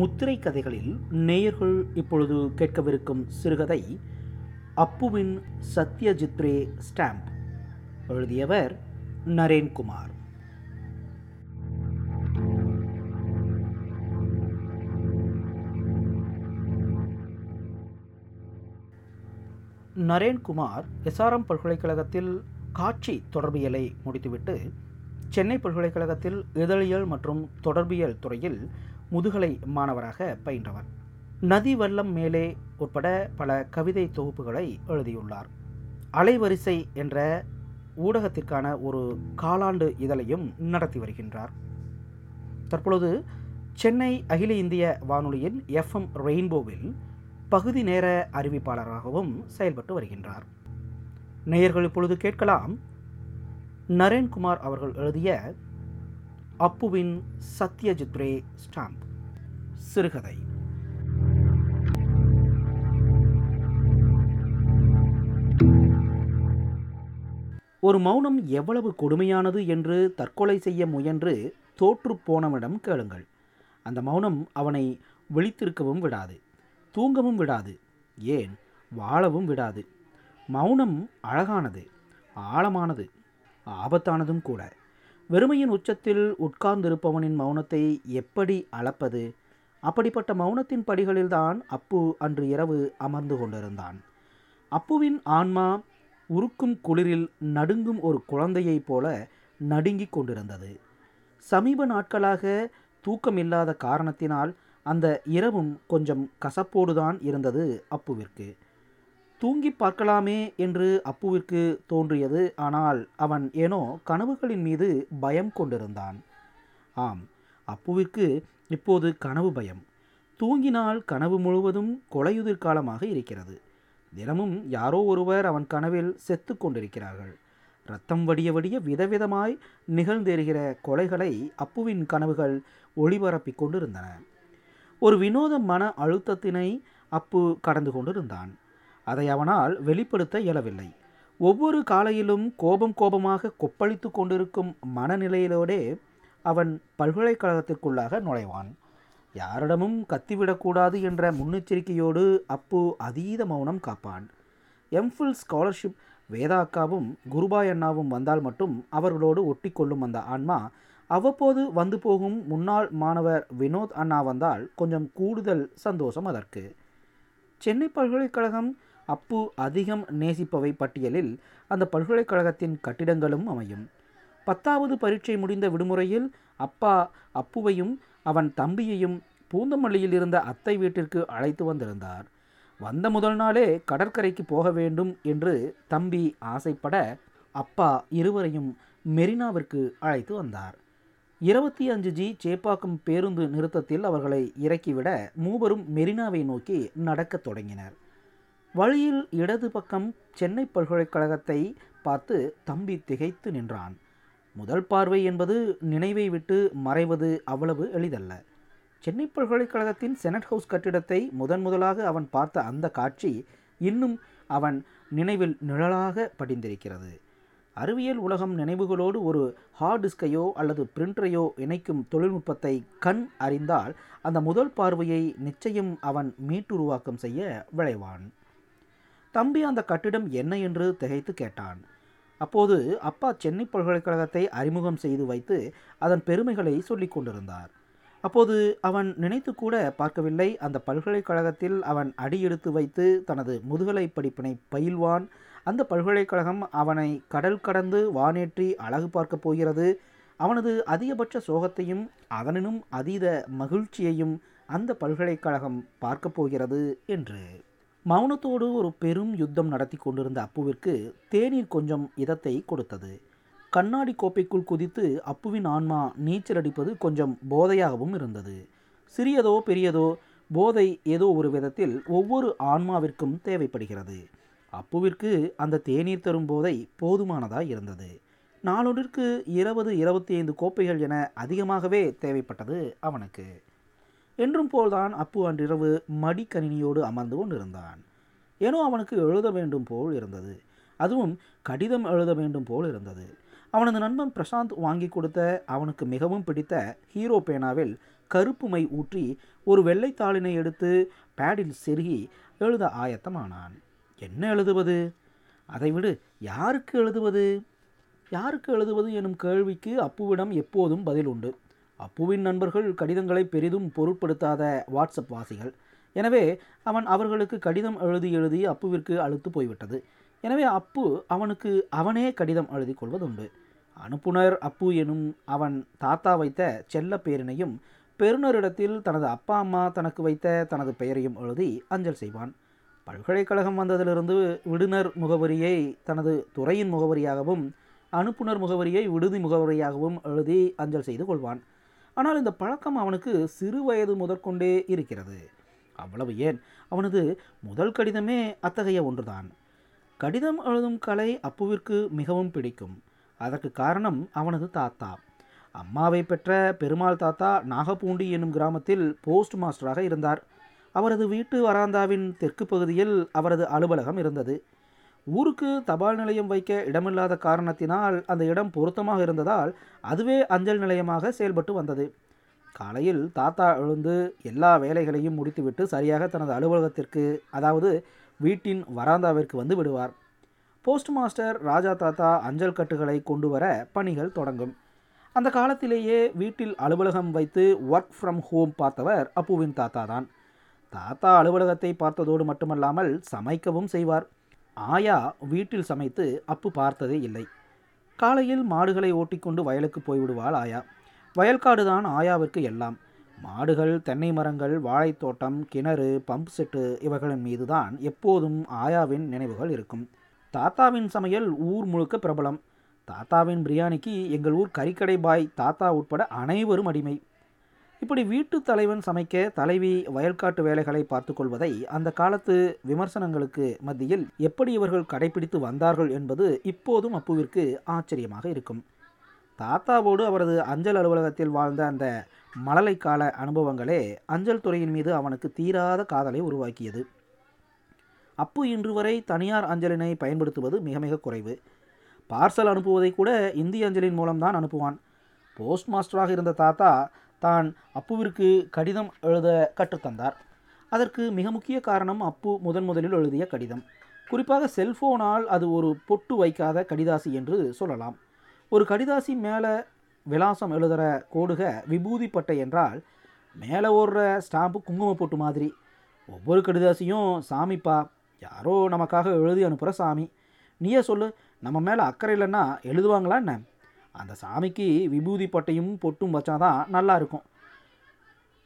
முத்திரை கதைகளில் நேயர்கள் இப்பொழுது கேட்கவிருக்கும் சிறுகதை அப்புவின் சத்யஜித்ரே ஸ்டாம்ப் எழுதியவர் நரேன்குமார். நரேன்குமார் எஸ்ஆர்எம் பல்கலைக்கழகத்தில் காட்சி தொடர்பியலை முடித்துவிட்டு சென்னை பல்கலைக்கழகத்தில் இதழியல் மற்றும் தொடர்பியல் துறையில் முதுகலை மாணவராக பயின்றவர். நதி வல்லம் மேலே உட்பட பல கவிதை தொகுப்புகளை எழுதியுள்ளார். அலைவரிசை என்ற ஊடகத்திற்கான ஒரு காலாண்டு இதழையும் நடத்தி வருகின்றார். தற்பொழுது சென்னை அகில இந்திய வானொலியின் எஃப்எம் ரெயின்போவில் பகுதி நேர அறிவிப்பாளராகவும் செயல்பட்டு வருகின்றார். நேயர்கள் இப்பொழுது கேட்கலாம் நரேன்குமார் அவர்கள் எழுதிய அப்புவின் சத்யஜித்ரே ஸ்டாம்ப். சிறுகதை. ஒரு மௌனம் எவ்வளவு கொடுமையானது என்று தற்கொலை செய்ய முயன்று தோற்று போனவனிடம் கேளுங்கள். அந்த மௌனம் அவனை விழித்திருக்கவும் விடாது தூங்கவும் விடாது ஏன்? வாழவும் விடாது. மௌனம் அழகானது ஆழமானது ஆபத்தானதும் கூட. வெறுமையின் உச்சத்தில் உட்கார்ந்திருப்பவனின் மௌனத்தை எப்படி அளப்பது? அப்படிப்பட்ட மௌனத்தின் படிகளில்தான் அப்பு அன்று இரவு அமர்ந்து கொண்டிருந்தான். அப்புவின் ஆன்மா உருக்கும் குளிரில் நடுங்கும் ஒரு குழந்தையைப் போல நடுங்கிக் கொண்டிருந்தது. சமீப நாட்களாக தூக்கமில்லாத காரணத்தினால் அந்த இரவும் கொஞ்சம் கசப்போடுதான் இருந்தது அப்புவிற்கு. தூங்கி பார்க்கலாமே என்று அப்புவிற்கு தோன்றியது. ஆனால் அவன் ஏனோ கனவுகளின் மீது பயம் கொண்டிருந்தான். ஆம் அப்புவிற்கு இப்போது கனவு பயம். தூங்கினால் கனவு முழுவதும் கொலையுதிர் காலமாக இருக்கிறது. தினமும் யாரோ ஒருவர் அவன் கனவில் செத்து கொண்டிருக்கிறார்கள். ரத்தம் வடிய வடிய விதவிதமாய் நிகழ்ந்தேறுகிற கொலைகளை அப்புவின் கனவுகள் ஒளிபரப்பிக் கொண்டிருந்தன. ஒரு வினோத மன அழுத்தத்தினை அப்பு கடந்து கொண்டிருந்தான். அதை அவனால் வெளிப்படுத்த இயலவில்லை. ஒவ்வொரு காலையிலும் கோபம் கோபமாக கொப்பளித்து கொண்டிருக்கும் மனநிலையிலோடே அவன் பல்கலைக்கழகத்திற்குள்ளாக நுழைவான். யாரிடமும் கத்திவிடக்கூடாது என்ற முன்னெச்சரிக்கையோடு அப்பு அதீத மௌனம் காப்பான். எம்ஃபில் ஸ்காலர்ஷிப் வேதாக்காவும் குருபாய் அண்ணாவும் வந்தால் மட்டும் அவர்களோடு ஒட்டி கொள்ளும் அந்த ஆன்மா அவ்வப்போது வந்து போகும் முன்னாள் மாணவர் வினோத் அண்ணா வந்தால் கொஞ்சம் கூடுதல் சந்தோஷம் அதற்கு. சென்னை பல்கலைக்கழகம் அப்பு அதிகம் நேசிப்பவை பட்டியலில் அந்த பல்கலைக்கழகத்தின் கட்டிடங்களும் அமையும். பத்தாவது பரீட்சை முடிந்த விடுமுறையில் அப்பா அப்புவையும் அவன் தம்பியையும் பூந்தமல்லியில் இருந்த அத்தை வீட்டிற்கு அழைத்து வந்திருந்தார். வந்த முதல் நாளே கடற்கரைக்கு போக வேண்டும் என்று தம்பி ஆசைப்பட அப்பா இருவரையும் மெரினாவிற்கு அழைத்து வந்தார். இருபத்தி அஞ்சு ஜி சேப்பாக்கம் பேருந்து நிறுத்தத்தில் அவர்களை இறக்கிவிட மூவரும் மெரினாவை நோக்கி நடக்கத் தொடங்கினர். வழியில் இடது பக்கம் சென்னை பல்கலைக்கழகத்தை பார்த்து தம்பி திகைத்து நின்றான். முதல் பார்வை என்பது நினைவை விட்டு மறைவது அவ்வளவு எளிதல்ல. சென்னை பல்கலைக்கழகத்தின் செனட் ஹவுஸ் கட்டிடத்தை முதன் முதலாக அவன் பார்த்த அந்த காட்சி இன்னும் அவன் நினைவில் நிழலாக படிந்திருக்கிறது. அறிவியல் உலகம் நினைவுகளோடு ஒரு ஹார்ட் டிஸ்கையோ அல்லது பிரிண்டரையோ இணைக்கும் தொழில்நுட்பத்தை கண் அறிந்தால் அந்த முதல் பார்வையை நிச்சயம் அவன் மீட்டுருவாக்கம் செய்ய விளைவான் தம்பி அந்த கட்டிடம் என்ன என்று திகைத்து கேட்டான். அப்போது அப்பா சென்னை பல்கலைக்கழகத்தை அறிமுகம் செய்து வைத்து அதன் பெருமைகளை சொல்லிக் கொண்டிருந்தார். அப்போது அவன் நினைத்து கூட பார்க்கவில்லை. அந்த பல்கலைக்கழகத்தில் அவன் அடியெடுத்து வைத்து தனது முதுகலை படிப்பினை பயில்வான். அந்த பல்கலைக்கழகம் அவனை கடல் கடந்து வானேற்றி அழகு பார்க்கப் போகிறது. அவனது அதிகபட்ச சோகத்தையும் அதனினும் அதீத மகிழ்ச்சியையும் அந்த பல்கலைக்கழகம் பார்க்கப் போகிறது என்று. மௌனத்தோடு ஒரு பெரும் யுத்தம் நடத்தி கொண்டிருந்த அப்புவிற்கு தேநீர் கொஞ்சம் இதத்தை கொடுத்தது. கண்ணாடி கோப்பைக்குள் குதித்து அப்புவின் ஆன்மா நீச்சல் அடிப்பது கொஞ்சம் போதையாகவும் இருந்தது. சிறியதோ பெரியதோ போதை ஏதோ ஒரு விதத்தில் ஒவ்வொரு ஆன்மாவிற்கும் தேவைப்படுகிறது. அப்புவிற்கு அந்த தேநீர் தரும் போதை போதுமானதாக இருந்தது. நாளொன்றிற்கு இருபது இருபத்தி ஐந்து கோப்பைகள் என அதிகமாகவே தேவைப்பட்டது அவனுக்கு. என்றும் போல்தான் அப்பு அன்றிரவு மடிக்கணினியோடு அமர்ந்து கொண்டிருந்தான். ஏனோ அவனுக்கு எழுத வேண்டும் போல் இருந்தது. அதுவும் கடிதம் எழுத வேண்டும் போல் இருந்தது. அவனது நண்பன் பிரசாந்த் வாங்கி கொடுத்த அவனுக்கு மிகவும் பிடித்த ஹீரோ பேனாவில் கருப்பு மை ஊற்றி ஒரு வெள்ளைத்தாளினை எடுத்து பேடில் செருகி எழுத ஆயத்தமானான். என்ன எழுதுவது? அதை விடு. யாருக்கு எழுதுவது? யாருக்கு எழுதுவது? எனும் கேள்விக்கு அப்புவிடம் எப்போதும் பதில் உண்டு. அப்புவின் நண்பர்கள் கடிதங்களை பெரிதும் பொருட்படுத்தாத வாட்ஸ்அப் வாசிகள். எனவே அவன் அவர்களுக்கு கடிதம் எழுதி எழுதி அப்புவிற்கு அழுத்து போய்விட்டது. எனவே அப்பு அவனுக்கு அவனே கடிதம் எழுதி கொள்வதுண்டு. அனுப்புனர் அப்பு எனும் அவன் தாத்தா வைத்த செல்ல பேரினையும் பெருநரிடத்தில் தனது அப்பா அம்மா தனக்கு வைத்த தனது பெயரையும் எழுதி அஞ்சல் செய்வான். பல்கலைக்கழகம் வந்ததிலிருந்து விடுனர் முகவரியை தனது துறையின் முகவரியாகவும் அனுப்புனர் முகவரியை விடுதி முகவரியாகவும் எழுதி அஞ்சல் செய்து கொள்வான். ஆனால் இந்த பழக்கம் அவனுக்கு சிறு வயது முதற்கொண்டே இருக்கிறது. அவ்வளவு ஏன்? அவனது முதல் கடிதமே அத்தகைய ஒன்றுதான். கடிதம் எழுதும் கலை அப்புவிற்கு மிகவும் பிடிக்கும். அதற்கு காரணம் அவனது தாத்தா. அம்மாவை பெற்ற பெருமாள் தாத்தா நாகப்பூண்டி என்னும் கிராமத்தில் போஸ்ட் மாஸ்டராக இருந்தார். அவரது வீட்டு வராந்தாவின் தெற்கு பகுதியில் அவரது அலுவலகம் இருந்தது. ஊருக்கு தபால் நிலையம் வைக்க இடமில்லாத காரணத்தினால் அந்த இடம் பொருத்தமாக இருந்ததால் அதுவே அஞ்சல் நிலையமாக செயல்பட்டு வந்தது. காலையில் தாத்தா எழுந்து எல்லா வேலைகளையும் முடித்துவிட்டு சரியாக தனது அலுவலகத்திற்கு அதாவது வீட்டின் வராந்தாவிற்கு வந்து விடுவார். போஸ்ட் மாஸ்டர் ராஜா தாத்தா அஞ்சல் கட்டுகளை கொண்டு வர பணிகள் தொடங்கும். அந்த காலத்திலேயே வீட்டில் அலுவலகம் வைத்து ஒர்க் ஃப்ரம் ஹோம் பார்த்தவர் அப்புவின் தாத்தா தான். தாத்தா அலுவலகத்தை பார்த்ததோடு மட்டுமல்லாமல் சமைக்கவும் செய்வார். ஆயா வீட்டில் சமைத்து அப்பு பார்த்ததே இல்லை. காலையில் மாடுகளை ஓட்டிக்கொண்டு வயலுக்கு போய்விடுவாள் ஆயா. வயல்காடு தான் ஆயாவிற்கு எல்லாம். மாடுகள் தென்னை மரங்கள் வாழைத்தோட்டம் கிணறு பம்ப் செட்டு இவைகளின் மீது தான் எப்போதும் ஆயாவின் நினைவுகள் இருக்கும். தாத்தாவின் சமையல் ஊர் முழுக்க பிரபலம். தாத்தாவின் பிரியாணிக்கு எங்கள் ஊர் கறிக்கடை பாய் தாத்தா உட்பட அனைவரும் அடிமை. இப்படி வீட்டு தலைவன் சமைக்க தலைவி வயல்காட்டு வேலைகளை பார்த்து கொள்வதை அந்த காலத்து விமர்சனங்களுக்கு மத்தியில் எப்படி இவர்கள் கடைபிடித்து வந்தார்கள் என்பது இப்போதும் அப்புவிற்கு ஆச்சரியமாக இருக்கும். தாத்தாவோடு அவரது அஞ்சல் அலுவலகத்தில் வாழ்ந்த அந்த மழலை கால அனுபவங்களே அஞ்சல் துறையின் மீது அவனுக்கு தீராத காதலை உருவாக்கியது. அப்பு இன்று வரை தனியார் அஞ்சலினை பயன்படுத்துவது மிக மிக குறைவு. பார்சல் அனுப்புவதை கூட இந்திய அஞ்சலின் மூலம்தான் அனுப்புவான். போஸ்ட் மாஸ்டராக இருந்த தாத்தா தான் அப்புவிற்கு கடிதம் எழுத கற்றுத்தந்தார். அதற்கு மிக முக்கிய காரணம் அப்பு முதன் முதலில் எழுதிய கடிதம். குறிப்பாக செல்போனால் அது ஒரு பொட்டு வைக்காத கடிதாசி என்று சொல்லலாம். ஒரு கடிதாசி மேலே விலாசம் எழுதுகிற கோடுக விபூதி பட்டை என்றால் மேலே ஓடுற ஸ்டாம்பு குங்கும பொட்டு மாதிரி. ஒவ்வொரு கடிதாசியும் சாமிப்பா யாரோ நமக்காக எழுதி அனுப்புகிற சாமி. நீயே சொல்லு நம்ம மேலே அக்கறை இல்லைன்னா எழுதுவாங்களா என்ன? அந்த சாமிக்கு விபூதி பட்டையும் பொட்டும் வச்சாதான் நல்லா இருக்கும்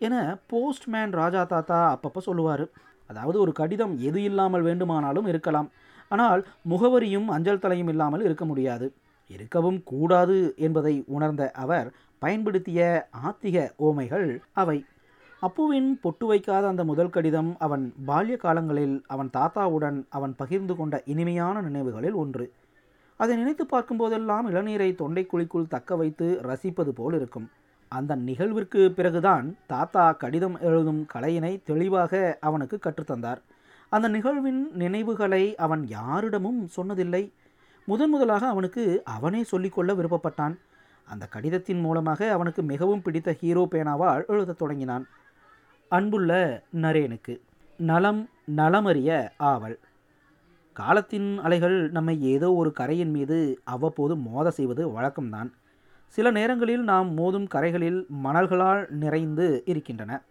என போஸ்ட்மேன் ராஜா தாத்தா அப்பப்போ சொல்லுவார். அதாவது ஒரு கடிதம் எது இல்லாமல் வேண்டுமானாலும் இருக்கலாம். ஆனால் முகவரியும் அஞ்சல் தலையும் இல்லாமல் இருக்க முடியாது. இருக்கவும் கூடாது என்பதை உணர்ந்த அவர் பயன்படுத்திய ஆத்திக ஓமைகள் அவை. அப்புவின் பொட்டு வைக்காத அந்த முதல் கடிதம் அவன் பால்ய காலங்களில் அவன் தாத்தாவுடன் அவன் பகிர்ந்து கொண்ட இனிமையான நினைவுகளில் ஒன்று. அதை நினைத்து பார்க்கும்போதெல்லாம் இளநீரை தொண்டைக்குழிக்குள் தக்க வைத்து ரசிப்பது போல் இருக்கும் அந்த நிகழ்விற்கு பிறகுதான் தாத்தா கடிதம் எழுதும் கலையினை தெளிவாக அவனுக்கு கற்றுத்தந்தார் அந்த நிகழ்வின் நினைவுகளை அவன் யாரிடமும் சொன்னதில்லை. முதன் முதலாக அவனுக்கு அவனே சொல்லிக்கொள்ள விருப்பப்பட்டான். அந்த கடிதத்தின் மூலமாக அவனுக்கு மிகவும் பிடித்த ஹீரோ பேனாவால் எழுதத் தொடங்கினான். அன்புள்ள நரேனுக்கு. நலம் நலமறிய ஆவல். காலத்தின் அலைகள் நம்மை ஏதோ ஒரு கரையின் மீது அவ்வப்போது மோத செய்வது வழக்கம்தான். சில நேரங்களில் நாம் மோதும் கரைகளில் மணல்களால் நிறைந்து இருக்கின்றன.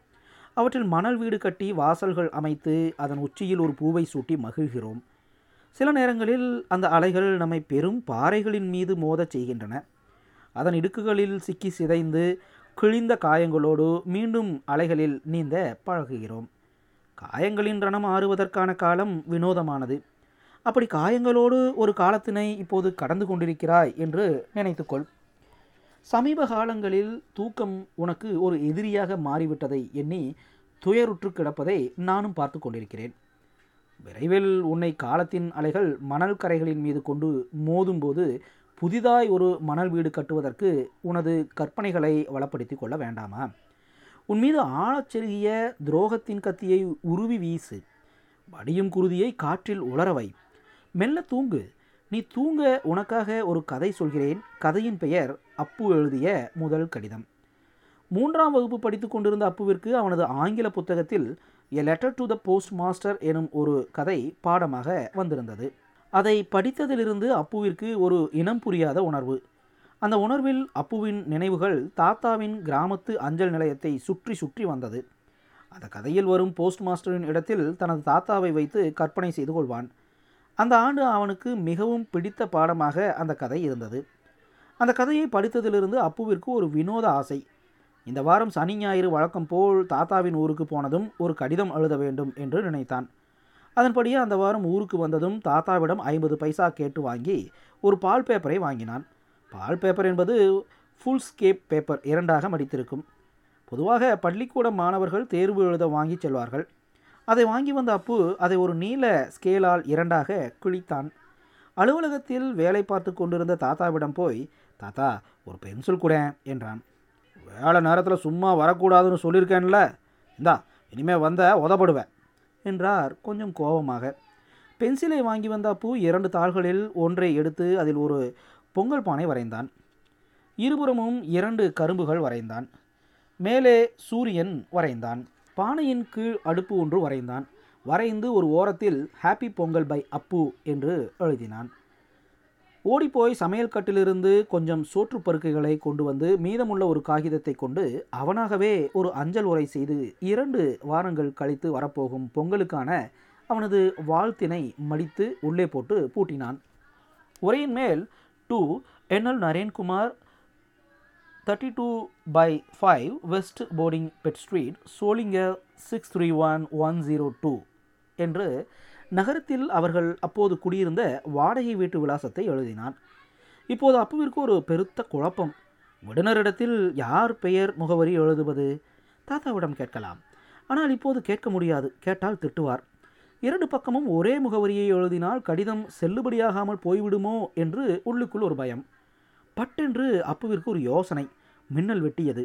அவற்றில் மணல் வீடு கட்டி வாசல்கள் அமைத்து அதன் உச்சியில் ஒரு பூவை சூட்டி மகிழ்கிறோம். சில நேரங்களில் அந்த அலைகள் நம்மை பெரும் பாறைகளின் மீது மோதச் செய்கின்றன. அதன் இடுக்குகளில் சிக்கி சிதைந்து கிழிந்த காயங்களோடு மீண்டும் அலைகளில் நீந்த பழகுகிறோம். காயங்களின் ரணம் ஆறுவதற்கான காலம் வினோதமானது. அப்படி காயங்களோடு ஒரு காலத்தினை இப்போது கடந்து கொண்டிருக்கிறாய் என்று நினைத்துக்கொள். சமீப காலங்களில் தூக்கம் உனக்கு ஒரு எதிரியாக மாறிவிட்டதை எண்ணி துயருற்று கிடப்பதை நானும் பார்த்து கொண்டிருக்கிறேன். விரைவில் உன்னை காலத்தின் அலைகள் மணல் கரைகளின் மீது கொண்டு மோதும்போது புதிதாய் ஒரு மணல் வீடு கட்டுவதற்கு உனது கற்பனைகளை வளப்படுத்தி கொள்ள வேண்டாமா? உன் மீது ஆழச் செருகிய துரோகத்தின் கத்தியை உருவி வீசு. வடியும் குருதியை காற்றில் உலரவை மெல்ல தூங்கு. நீ தூங்க உனக்காக ஒரு கதை சொல்கிறேன். கதையின் பெயர் அப்பு எழுதிய முதல் கடிதம். மூன்றாம் வகுப்பு படித்து கொண்டிருந்த அப்புவிற்கு அவனது ஆங்கில புத்தகத்தில் a letter to the postmaster எனும் ஒரு கதை பாடமாக வந்திருந்தது. அதை படித்ததிலிருந்து அப்புவிற்கு ஒரு இனம் புரியாத உணர்வு. அந்த உணர்வில் அப்புவின் நினைவுகள் தாத்தாவின் கிராமத்து அஞ்சல் நிலையத்தை சுற்றி சுற்றி வந்தது. அந்த கதையில் வரும் போஸ்ட் மாஸ்டரின் இடத்தில் தனது தாத்தாவை வைத்து கற்பனை செய்து கொள்வான். அந்த ஆண்டு அவனுக்கு மிகவும் பிடித்த பாடமாக அந்த கதை இருந்தது. அந்த கதையை படித்ததிலிருந்து அப்புவிற்கு ஒரு வினோத ஆசை. இந்த வாரம் சனி ஞாயிறு வழக்கம் போல் தாத்தாவின் ஊருக்கு போனதும் ஒரு கடிதம் எழுத வேண்டும் என்று நினைத்தான். அதன்படியே அந்த வாரம் ஊருக்கு வந்ததும் தாத்தாவிடம் ஐம்பது பைசா கேட்டு வாங்கி ஒரு பால் பேப்பரை வாங்கினான். பால் பேப்பர் என்பது ஃபுல் ஸ்கேப் பேப்பர் இரண்டாக மடித்திருக்கும். பொதுவாக பள்ளிக்கூட மாணவர்கள் தேர்வு எழுத வாங்கி செல்வார்கள். அதை வாங்கி வந்த அப்பு அதை ஒரு நீல ஸ்கேலால் இரண்டாக கிழித்தான். அலுவலகத்தில் வேலை பார்த்து கொண்டிருந்த தாத்தாவிடம் போய் தாத்தா ஒரு பென்சில் கூட என்றான். வேலை நேரத்தில் சும்மா வரக்கூடாதுன்னு சொல்லியிருக்கேன்ல இந்தா இனிமேல் வந்த உதப்படுவேன் என்றார் கொஞ்சம் கோபமாக. பென்சிலை வாங்கி வந்த அப்பு இரண்டு தாள்களில் ஒன்றை எடுத்து அதில் ஒரு பொங்கல் பானை வரைந்தான். இருபுறமும் இரண்டு கரும்புகள் வரைந்தான். மேலே சூரியன் வரைந்தான். பானையின் கீழ் அடுப்பு ஒன்று வரைந்தான். வரைந்து ஒரு ஓரத்தில் ஹாப்பி பொங்கல் பை அப்பு என்று எழுதினான். ஓடிப்போய் சமையல் கட்டிலிருந்து கொஞ்சம் சோற்று பருக்கைகளை கொண்டு வந்து மீதமுள்ள ஒரு காகிதத்தை கொண்டு அவனாகவே ஒரு அஞ்சல் உரை செய்து இரண்டு வாரங்கள் கழித்து வரப்போகும் பொங்கலுக்கான அவனது வாழ்த்தினை மடித்து உள்ளே போட்டு பூட்டினான். உரையின் மேல் to NL Narenkumar thirty two by five west boarding bed street Sholinghur six three one one zero two என்று நகரத்தில் அவர்கள் அப்போது குடியிருந்த வாடகை வீட்டு விலாசத்தை எழுதினான் இப்போது அப்புவிற்கு ஒரு பெருத்த குழப்பம். விடுனரிடத்தில் யார் பெயர் முகவரி எழுதுவது? தாத்தாவிடம் கேட்கலாம். ஆனால் இப்போது கேட்க முடியாது. கேட்டால் திட்டுவார். இரண்டு பக்கமும் ஒரே முகவரியை எழுதினால் கடிதம் செல்லுபடியாகாமல் போய்விடுமோ என்று உள்ளுக்குள் ஒரு பயம். பட்டென்று அப்புவிற்கு ஒரு யோசனை மின்னல் வெட்டியது.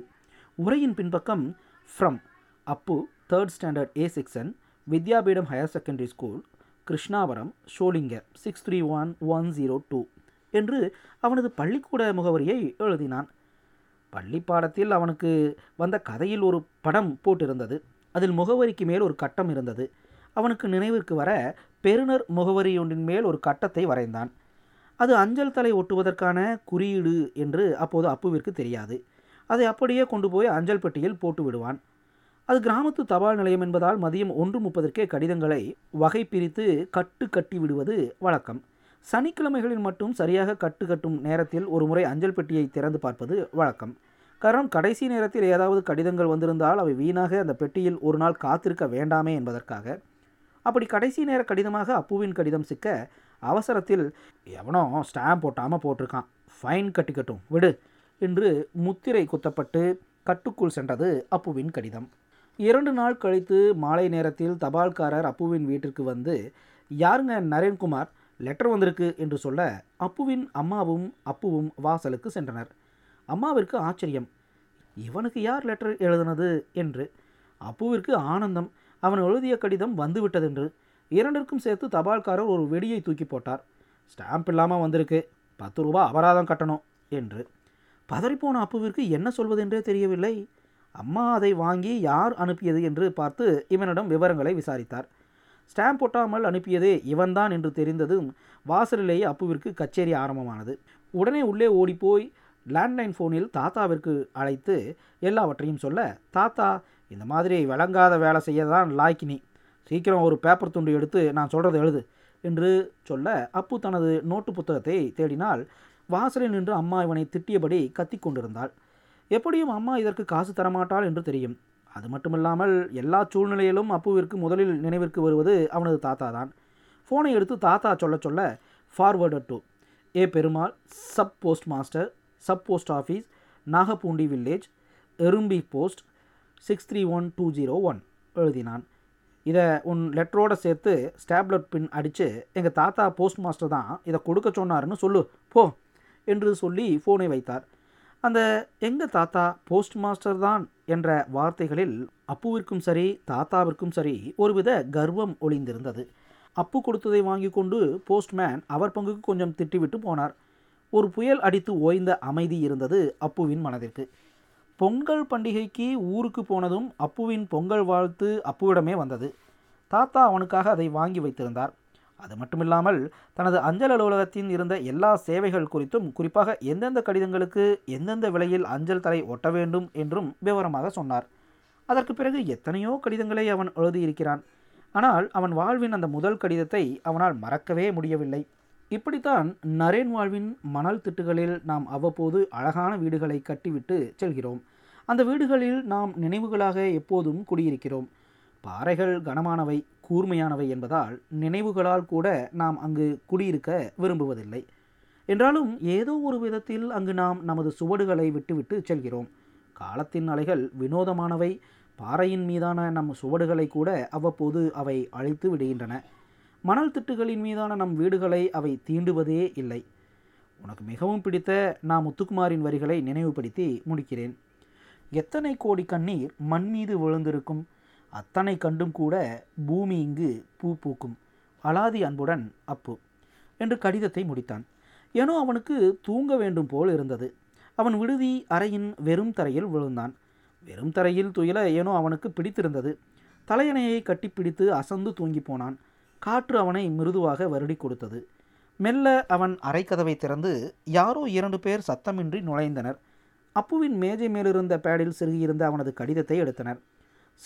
உரையின் பின்பக்கம் from Appu third standard A section Vidyapeetham higher secondary school Krishnavaram Sholinghur six three one one zero two என்று அவனது பள்ளிக்கூட முகவரியை எழுதினான். பள்ளி பாடத்தில் அவனுக்கு வந்த கதையில் ஒரு படம் போட்டிருந்தது. அதில் முகவரிக்கு மேல் ஒரு கட்டம் இருந்தது. அவனுக்கு நினைவிற்கு வர பெருனர் முகவரியொன்றின் மேல் ஒரு கட்டத்தை வரைந்தான். அது அஞ்சல் தலை ஒட்டுவதற்கான குறியீடு என்று அப்போது அப்புவிற்கு தெரியாது. அதை அப்படியே கொண்டு போய் அஞ்சல் பெட்டியில் போட்டு விடுவான். அது கிராமத்து தபால் நிலையம் என்பதால் மதியம் ஒன்று முப்பதற்கே கடிதங்களை வகை பிரித்து கட்டு கட்டி விடுவது வழக்கம். சனிக்கிழமைகளில் மட்டும் சரியாக கட்டு கட்டும் நேரத்தில் ஒரு முறை அஞ்சல் பெட்டியை திறந்து பார்ப்பது வழக்கம். காரணம் கடைசி நேரத்தில் ஏதாவது கடிதங்கள் வந்திருந்தால் அவை வீணாக அந்த பெட்டியில் ஒரு நாள் காத்திருக்க வேண்டாமே என்பதற்காக. அப்படி கடைசி நேர கடிதமாக அப்புவின் கடிதம் சிக்க அவசரத்தில் எவனோ ஸ்டாம்ப் போட்டாமல் போட்டிருக்கான். ஃபைன் கட்டிக்கட்டும் விடு என்று முத்திரை குத்தப்பட்டு கட்டுக்குள் சென்றது அப்புவின் கடிதம். இரண்டு நாள் கழித்து மாலை நேரத்தில் தபால்காரர் அப்புவின் வீட்டிற்கு வந்து யாருங்க நரேன்குமார்? லெட்டர் வந்திருக்கு என்று சொல்ல அப்புவின் அம்மாவும் அப்புவும் வாசலுக்கு சென்றனர். அம்மாவிற்கு ஆச்சரியம் இவனுக்கு யார் லெட்டர் எழுதினது? என்று. அப்புவிற்கு ஆனந்தம் அவன் எழுதிய கடிதம் வந்துவிட்டதென்று. இரண்டிற்கும் சேர்த்து தபால்காரர் ஒரு வெடியை தூக்கி போட்டார். ஸ்டாம்ப் இல்லாமல் வந்திருக்கு. பத்து ரூபா அபராதம் கட்டணும் என்று. பதறிப்போன அப்புவிற்கு என்ன சொல்வதென்றே தெரியவில்லை. அம்மா அதை வாங்கி யார் அனுப்பியது என்று பார்த்து இவனிடம் விவரங்களை விசாரித்தார். ஸ்டாம்ப் ஒட்டாமல் அனுப்பியதே இவன்தான் என்று தெரிந்ததும் வாசலிலேயே அப்புவிற்கு கச்சேரி ஆரம்பமானது. உடனே உள்ளே ஓடிப்போய் லேண்ட்லைன் ஃபோனில் தாத்தாவிற்கு அழைத்து எல்லாவற்றையும் சொல்ல தாத்தா இந்த மாதிரி விளங்காத வேலை செய்ய தான் லாய்க்கினி. சீக்கிரம் ஒரு பேப்பர் துண்டு எடுத்து நான் சொல்கிறத எழுது என்று சொல்ல அப்பு தனது நோட்டு புத்தகத்தை தேடினால் வாசலில் நின்று அம்மா இவனை திட்டியபடி கத்திக் கொண்டிருந்தாள். எப்படியும் அம்மா இதற்கு காசு தரமாட்டாள் என்று தெரியும். அது மட்டுமில்லாமல் எல்லா சூழ்நிலையிலும் அப்புவிற்கு முதலில் நினைவிற்கு வருவது அவனது தாத்தா தான் ஃபோனை எடுத்து தாத்தா சொல்ல சொல்ல forward to A Perumal sub postmaster sub post office Nagapoondi village Erumbi post six three one two zero one எழுதினான். இதை உன் லெட்டரோடு சேர்த்து ஸ்டாப்லெட் பின் அடித்து எங்கள் தாத்தா போஸ்ட் மாஸ்டர் தான் இதை கொடுக்க சொன்னாருன்னு சொல்லு போ என்று சொல்லி ஃபோனை வைத்தார். அந்த எங்கள் தாத்தா போஸ்ட் மாஸ்டர் தான் என்ற வார்த்தைகளில் அப்புவிற்கும் சரி தாத்தாவிற்கும் சரி ஒருவித கர்வம் ஒளிந்திருந்தது. அப்பு கொடுத்ததை வாங்கி கொண்டு போஸ்ட்மேன் அவர் பங்குக்கு கொஞ்சம் திட்டிவிட்டு போனார். ஒரு புயல் அடித்து ஓய்ந்த அமைதி இருந்தது அப்புவின் மனதிற்கு. பொங்கல் பண்டிகைக்கு ஊருக்கு போனதும் அப்புவின் பொங்கல் வாழ்த்து அப்புவிடமே வந்தது. தாத்தா அவனுக்காக அதை வாங்கி வைத்திருந்தார். அது மட்டுமில்லாமல் தனது அஞ்சல் அலுவலகத்தின் இருந்த எல்லா சேவைகள் குறித்தும் குறிப்பாக எந்தெந்த கடிதங்களுக்கு எந்தெந்த விலையில் அஞ்சல் தலை ஒட்ட வேண்டும் என்றும் விவரமாக சொன்னார். அதற்கு பிறகு எத்தனையோ கடிதங்களை அவன் எழுதியிருக்கிறான். ஆனால் அவன் வாழ்வின் அந்த முதல் கடிதத்தை அவனால் மறக்கவே முடியவில்லை. இப்படித்தான் நரேன் வாழ்வின் மணல் திட்டுகளில் நாம் அவ்வப்போது அழகான வீடுகளை கட்டிவிட்டு செல்கிறோம். அந்த வீடுகளில் நாம் நினைவுகளாக எப்போதும் குடியிருக்கிறோம். பாறைகள் கனமானவை கூர்மையானவை என்பதால் நினைவுகளால் கூட நாம் அங்கு குடியிருக்க விரும்புவதில்லை. என்றாலும் ஏதோ ஒரு விதத்தில் அங்கு நாம் நமது சுவடுகளை விட்டுவிட்டு செல்கிறோம். காலத்தின் அலைகள் வினோதமானவை பாறையின் மீதான நம் சுவடுகளை கூட அவ்வப்போது அவை அழித்து விடுகின்றன. மணல் திட்டுகளின் மீதான நம் வீடுகளை அவை தீண்டுவதே இல்லை. உனக்கு மிகவும் பிடித்த நான் முத்துக்குமாரின் வரிகளை நினைவுபடுத்தி முடிக்கிறேன். எத்தனை கோடி கண்ணீர் மண் மீது விழுந்திருக்கும். அத்தனை கண்டும் கூட பூமி இங்கு பூ பூக்கும். அலாதி அன்புடன் அப்பு என்று கடிதத்தை முடித்தான். ஏனோ அவனுக்கு தூங்க வேண்டும் போல் இருந்தது. அவன் விடுதி அறையின் வெறும் தரையில் விழுந்தான். வெறும் தரையில் துயில ஏனோ அவனுக்கு பிடித்திருந்தது. தலையணையை கட்டிப்பிடித்து அசந்து தூங்கி போனான். காற்று அவனை மிருதுவாக வருடி கொடுத்தது. மெல்ல அவன் அரைக்கதவை திறந்து யாரோ இரண்டு பேர் சத்தமின்றி நுழைந்தனர். அப்புவின் மேஜை மேலிருந்த பேடில் சிறுகியிருந்த அவனது கடிதத்தை எடுத்தனர்.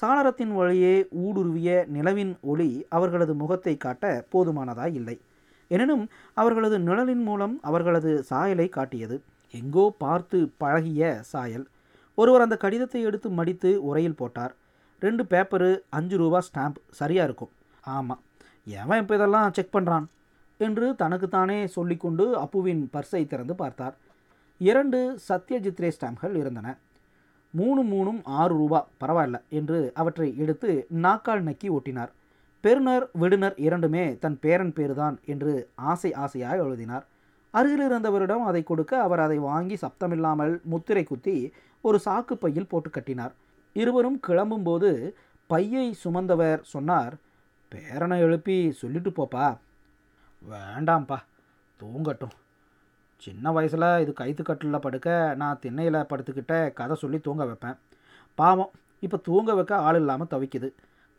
சாளரத்தின் வழியே ஊடுருவிய நிலவின் ஒளி அவர்களது முகத்தை காட்ட போதுமானதாய் இல்லை. எனினும் அவர்களது நிழலின் மூலம் அவர்களது சாயலை காட்டியது. எங்கோ பார்த்து பழகிய சாயல். ஒருவர் அந்த கடிதத்தை எடுத்து மடித்து உரையில் போட்டார். ரெண்டு பேப்பரு அஞ்சு ரூபா ஸ்டாம்ப் சரியாக இருக்கும். ஆமாம் எவன் இப்போ இதெல்லாம் செக் பண்ணுறான் என்று தனக்குத்தானே சொல்லிக்கொண்டு அப்புவின் பர்ஸை திறந்து பார்த்தார். இரண்டு சத்யஜித்ரே ஸ்டாம்ப்கள் இருந்தன. மூணு மூணும் ஆறு ரூபா பரவாயில்ல என்று அவற்றை எடுத்து நாக்கால் நக்கி ஓட்டினார். பெருனர் விடுனர் இரண்டுமே தன் பேரன் பேருதான் என்று ஆசை ஆசையாய் எழுதினார். அருகில் இருந்தவரிடம் அதை கொடுக்க அவர் அதை வாங்கி சப்தமில்லாமல் முத்திரை குத்தி ஒரு சாக்கு பையில் போட்டு கட்டினார். இருவரும் கிளம்பும்போது பையை சுமந்தவர் சொன்னார் பேரனை எழுப்பி சொல்லிட்டு போப்பா. வேண்டாம்ப்பா தூங்கட்டும். சின்ன வயசில் இது கைத்துக்கட்டில் படுக்க நான் திண்ணையில் படுத்துக்கிட்ட கதை சொல்லி தூங்க வைப்பேன். பாவம் இப்போ தூங்க வைக்க ஆள் இல்லாமல் தவிக்குது.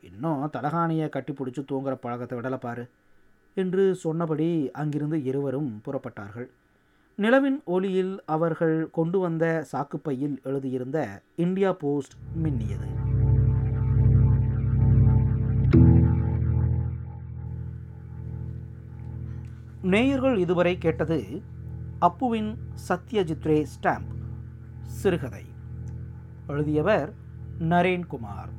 இன்னும் தலகாணியை கட்டி பிடிச்சி தூங்குற பழக்கத்தை விடலை பாரு என்று சொன்னபடி அங்கிருந்து இருவரும் புறப்பட்டார்கள். நிலவின் ஒளியில் அவர்கள் கொண்டு வந்த சாக்குப்பையில் எழுதியிருந்த இந்தியா போஸ்ட் மின்னியது. நேயர்கள் இதுவரை கேட்டது அப்புவின் சத்யஜித்ரே ஸ்டாம்ப். சிறுகதை. எழுதியவர் நரேன்குமார்.